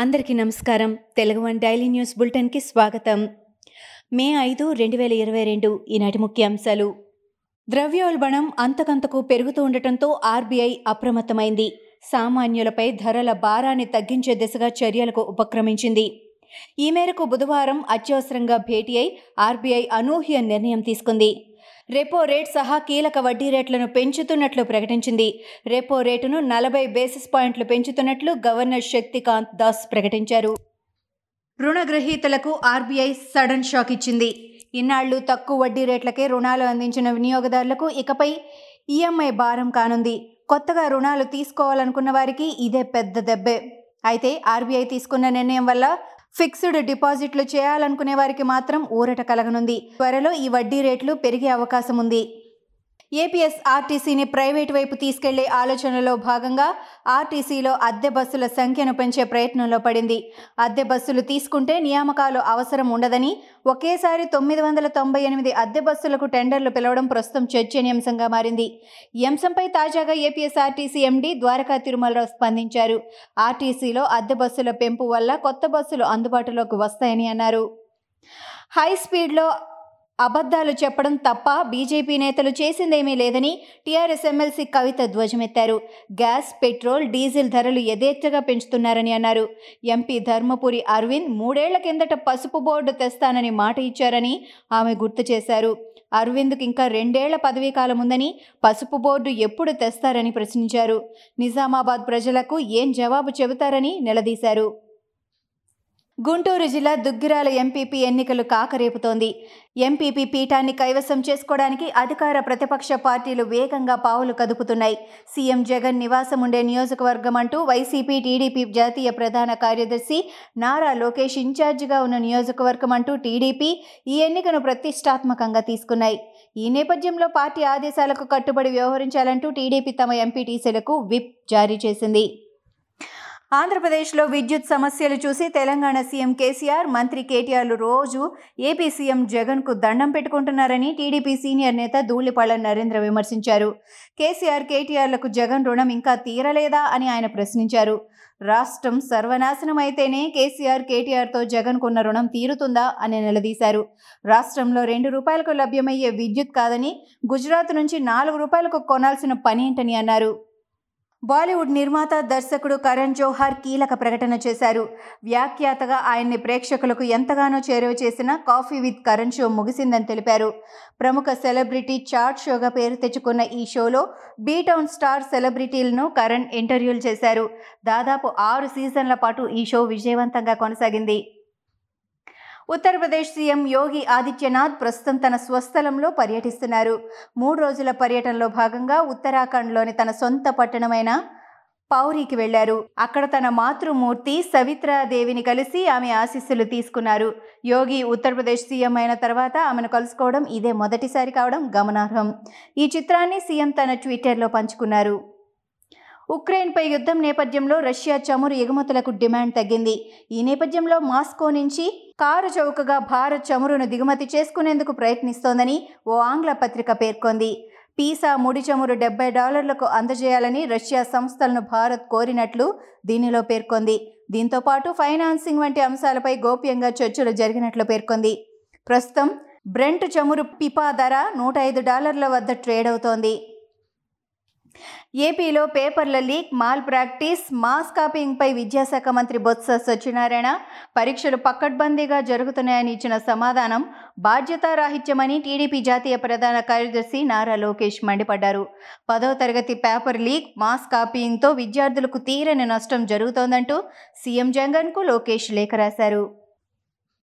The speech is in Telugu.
అందరికీ నమస్కారం. తెలుగు వన్ డైలీ న్యూస్ బులెటిన్కి స్వాగతం. మే ఐదు రెండు వేల ఇరవై రెండు ఈనాటి ముఖ్యాంశాలు. ద్రవ్యోల్బణం అంతకంతకు పెరుగుతూ ఉండటంతో ఆర్బీఐ అప్రమత్తమైంది. సామాన్యులపై ధరల భారాన్ని తగ్గించే దిశగా చర్యలకు ఉపక్రమించింది. ఈ మేరకు బుధవారం అత్యవసరంగా భేటీ అయి ఆర్బీఐ అనూహ్య నిర్ణయం తీసుకుంది. రెపో రేట్ సహా కీలక వడ్డీ రేట్లను పెంచుతున్నట్లు ప్రకటించింది. రెపో రేటును నలభై బేసిస్ పాయింట్లు పెంచుతున్నట్లు గవర్నర్ శక్తికాంత్ దాస్ ప్రకటించారు. రుణగ్రహీతలకు ఆర్బీఐ సడన్ షాక్ ఇచ్చింది. ఇన్నాళ్ళు తక్కువ వడ్డీ రేట్లకే రుణాలు అందించిన వినియోగదారులకు ఇకపై ఈఎంఐ భారం కానుంది. కొత్తగా రుణాలు తీసుకోవాలనుకున్న వారికి ఇదే పెద్ద దెబ్బే. అయితే ఆర్బీఐ తీసుకున్న నిర్ణయం వల్ల ఫిక్స్డ్ డిపాజిట్లు చేయాలనుకునే వారికి మాత్రం ఊరట కలగనుంది. త్వరలో ఈ వడ్డీ రేట్లు పెరిగే అవకాశం ఉంది ఏపీఎస్ ఆర్టీసీని ప్రైవేటు వైపు తీసుకెళ్ళే ఆలోచనలో భాగంగా ఆర్టీసీలో అద్దె బస్సుల సంఖ్యను పెంచే ప్రయత్నంలో పడింది. అద్దె బస్సులు తీసుకుంటే నియామకాలు అవసరం ఉండదని ఒకేసారి తొమ్మిది వందల తొంభై ఎనిమిది అద్దె బస్సులకు టెండర్లు పిలవడం ప్రస్తుతం చర్చనీయాంశంగా మారింది. ఈ అంశంపై తాజాగా ఏపీఎస్ఆర్టీసీ ఎండీ ద్వారకా తిరుమలరావు స్పందించారు. ఆర్టీసీలో అద్దె బస్సుల పెంపు వల్ల కొత్త బస్సులు అందుబాటులోకి వస్తాయని అన్నారు. హై స్పీడ్లో అబద్ధాలు చెప్పడం తప్ప బీజేపీ నేతలు చేసిందేమీ లేదని టీఆర్ఎస్ ఎమ్మెల్సీ కవిత ధ్వజమెత్తారు. గ్యాస్ పెట్రోల్ డీజిల్ ధరలు యథేచ్ఛగా పెంచుతున్నారని అన్నారు. ఎంపీ ధర్మపురి అరవింద్ మూడేళ్ళ కిందట పసుపు బోర్డు తెస్తానని మాట ఇచ్చారని ఆమె గుర్తు చేశారు. అరవింద్కు ఇంకా రెండేళ్ళ పదవీ కాలం ఉందని పసుపు బోర్డు ఎప్పుడు తెస్తారని ప్రశ్నించారు. నిజామాబాద్ ప్రజలకు ఏం జవాబు చెబుతారని నిలదీశారు. గుంటూరు జిల్లా దుగ్గిరాల ఎంపీపీ ఎన్నికలు కాకరేపుతోంది. ఎంపీపీ పీఠాన్ని కైవసం చేసుకోవడానికి అధికార ప్రతిపక్ష పార్టీలు వేగంగా పావులు కదుపుతున్నాయి. సీఎం జగన్ నివాసం ఉండే నియోజకవర్గం అంటూ వైసీపీ టీడీపీ జాతీయ ప్రధాన కార్యదర్శి నారా లోకేష్ ఇన్ఛార్జిగా ఉన్న నియోజకవర్గం అంటూ టీడీపీ ఈ ఎన్నికను ప్రతిష్టాత్మకంగా తీసుకున్నాయి. ఈ నేపథ్యంలో పార్టీ ఆదేశాలకు కట్టుబడి వ్యవహరించాలంటూ టీడీపీ తమ ఎంపీటీసీలకు విప్ జారీ చేసింది. ఆంధ్రప్రదేశ్లో విద్యుత్ సమస్యలు చూసి తెలంగాణ సీఎం కేసీఆర్ మంత్రి కేటీఆర్లు రోజు ఏపీ సీఎం జగన్కు దండం పెట్టుకుంటున్నారని టీడీపీ సీనియర్ నేత ధూళిపాళ్ళ నరేంద్ర విమర్శించారు. కేసీఆర్ కేటీఆర్లకు జగన్ రుణం ఇంకా తీరలేదా అని ఆయన ప్రశ్నించారు. రాష్ట్రం సర్వనాశనం అయితేనే కేసీఆర్ కేటీఆర్తో జగన్కున్న రుణం తీరుతుందా అని నిలదీశారు. రాష్ట్రంలో రెండు రూపాయలకు లభ్యమయ్యే విద్యుత్ కాదని గుజరాత్ నుంచి నాలుగు రూపాయలకు కొనాల్సిన పని ఏంటని అన్నారు. బాలీవుడ్ నిర్మాత దర్శకుడు కరణ్ జోహార్ కీలక ప్రకటన చేశారు. వ్యాఖ్యాతగా ఆయన్ని ప్రేక్షకులకు ఎంతగానో చేరువ చేసిన కాఫీ విత్ కరణ్ షో ముగిసిందని తెలిపారు. ప్రముఖ సెలబ్రిటీ చాట్ షోగా పేరు తెచ్చుకున్న ఈ షోలో బీటౌన్ స్టార్ సెలబ్రిటీలను కరణ్ ఇంటర్వ్యూలు చేశారు. దాదాపు ఆరు సీజన్ల పాటు ఈ షో విజయవంతంగా కొనసాగింది. ఉత్తరప్రదేశ్ సీఎం యోగి ఆదిత్యనాథ్ ప్రస్తుతం తన స్వస్థలంలో పర్యటిస్తున్నారు. మూడు రోజుల పర్యటనలో భాగంగా ఉత్తరాఖండ్లోని తన సొంత పట్టణమైన పౌరికి వెళ్ళారు అక్కడ తన మాతృమూర్తి సవిత్రాదేవిని కలిసి ఆమె ఆశీస్సులు తీసుకున్నారు. యోగి ఉత్తరప్రదేశ్ సీఎం అయిన తర్వాత ఆమెను కలుసుకోవడం ఇదే మొదటిసారి కావడం గమనార్హం. ఈ చిత్రాన్ని సీఎం తన ట్విట్టర్లో పంచుకున్నారు. ఉక్రెయిన్పై యుద్ధం నేపథ్యంలో రష్యా చమురు ఎగుమతులకు డిమాండ్ తగ్గింది. ఈ నేపథ్యంలో మాస్కో నుంచి కారు చౌకగా భారత్ చమురును దిగుమతి చేసుకునేందుకు ప్రయత్నిస్తోందని ఓ ఆంగ్ల పత్రిక పేర్కొంది. పీసా ముడి చమురు డెబ్బై డాలర్లకు అందజేయాలని రష్యా సంస్థలను భారత్ కోరినట్లు దీనిలో పేర్కొంది. దీంతో పాటు ఫైనాన్సింగ్ వంటి అంశాలపై గోప్యంగా చర్చలు జరిగినట్లు పేర్కొంది. ప్రస్తుతం బ్రెంట్ చమురు పిపా ధర నూట ఐదు డాలర్ల వద్ద ట్రేడ్ అవుతోంది. ఏపీలో పేపర్ల లీక్ మాల్ ప్రాక్టీస్ మాస్ కాపీయింగ్పై విద్యాశాఖ మంత్రి బొత్స సత్యనారాయణ. పరీక్షలు పక్కడ్బందీగా జరుగుతున్నాయని ఇచ్చిన సమాధానం బాధ్యతారాహిత్యమని టీడీపీ జాతీయ ప్రధాన కార్యదర్శి నారా లోకేష్ మండిపడ్డారు. పదో తరగతి పేపర్ లీక్ మాస్ కాపీయింగ్తో విద్యార్థులకు తీరని నష్టం జరుగుతోందంటూ సీఎం జగన్కు లోకేష్ లేఖ రాశారు.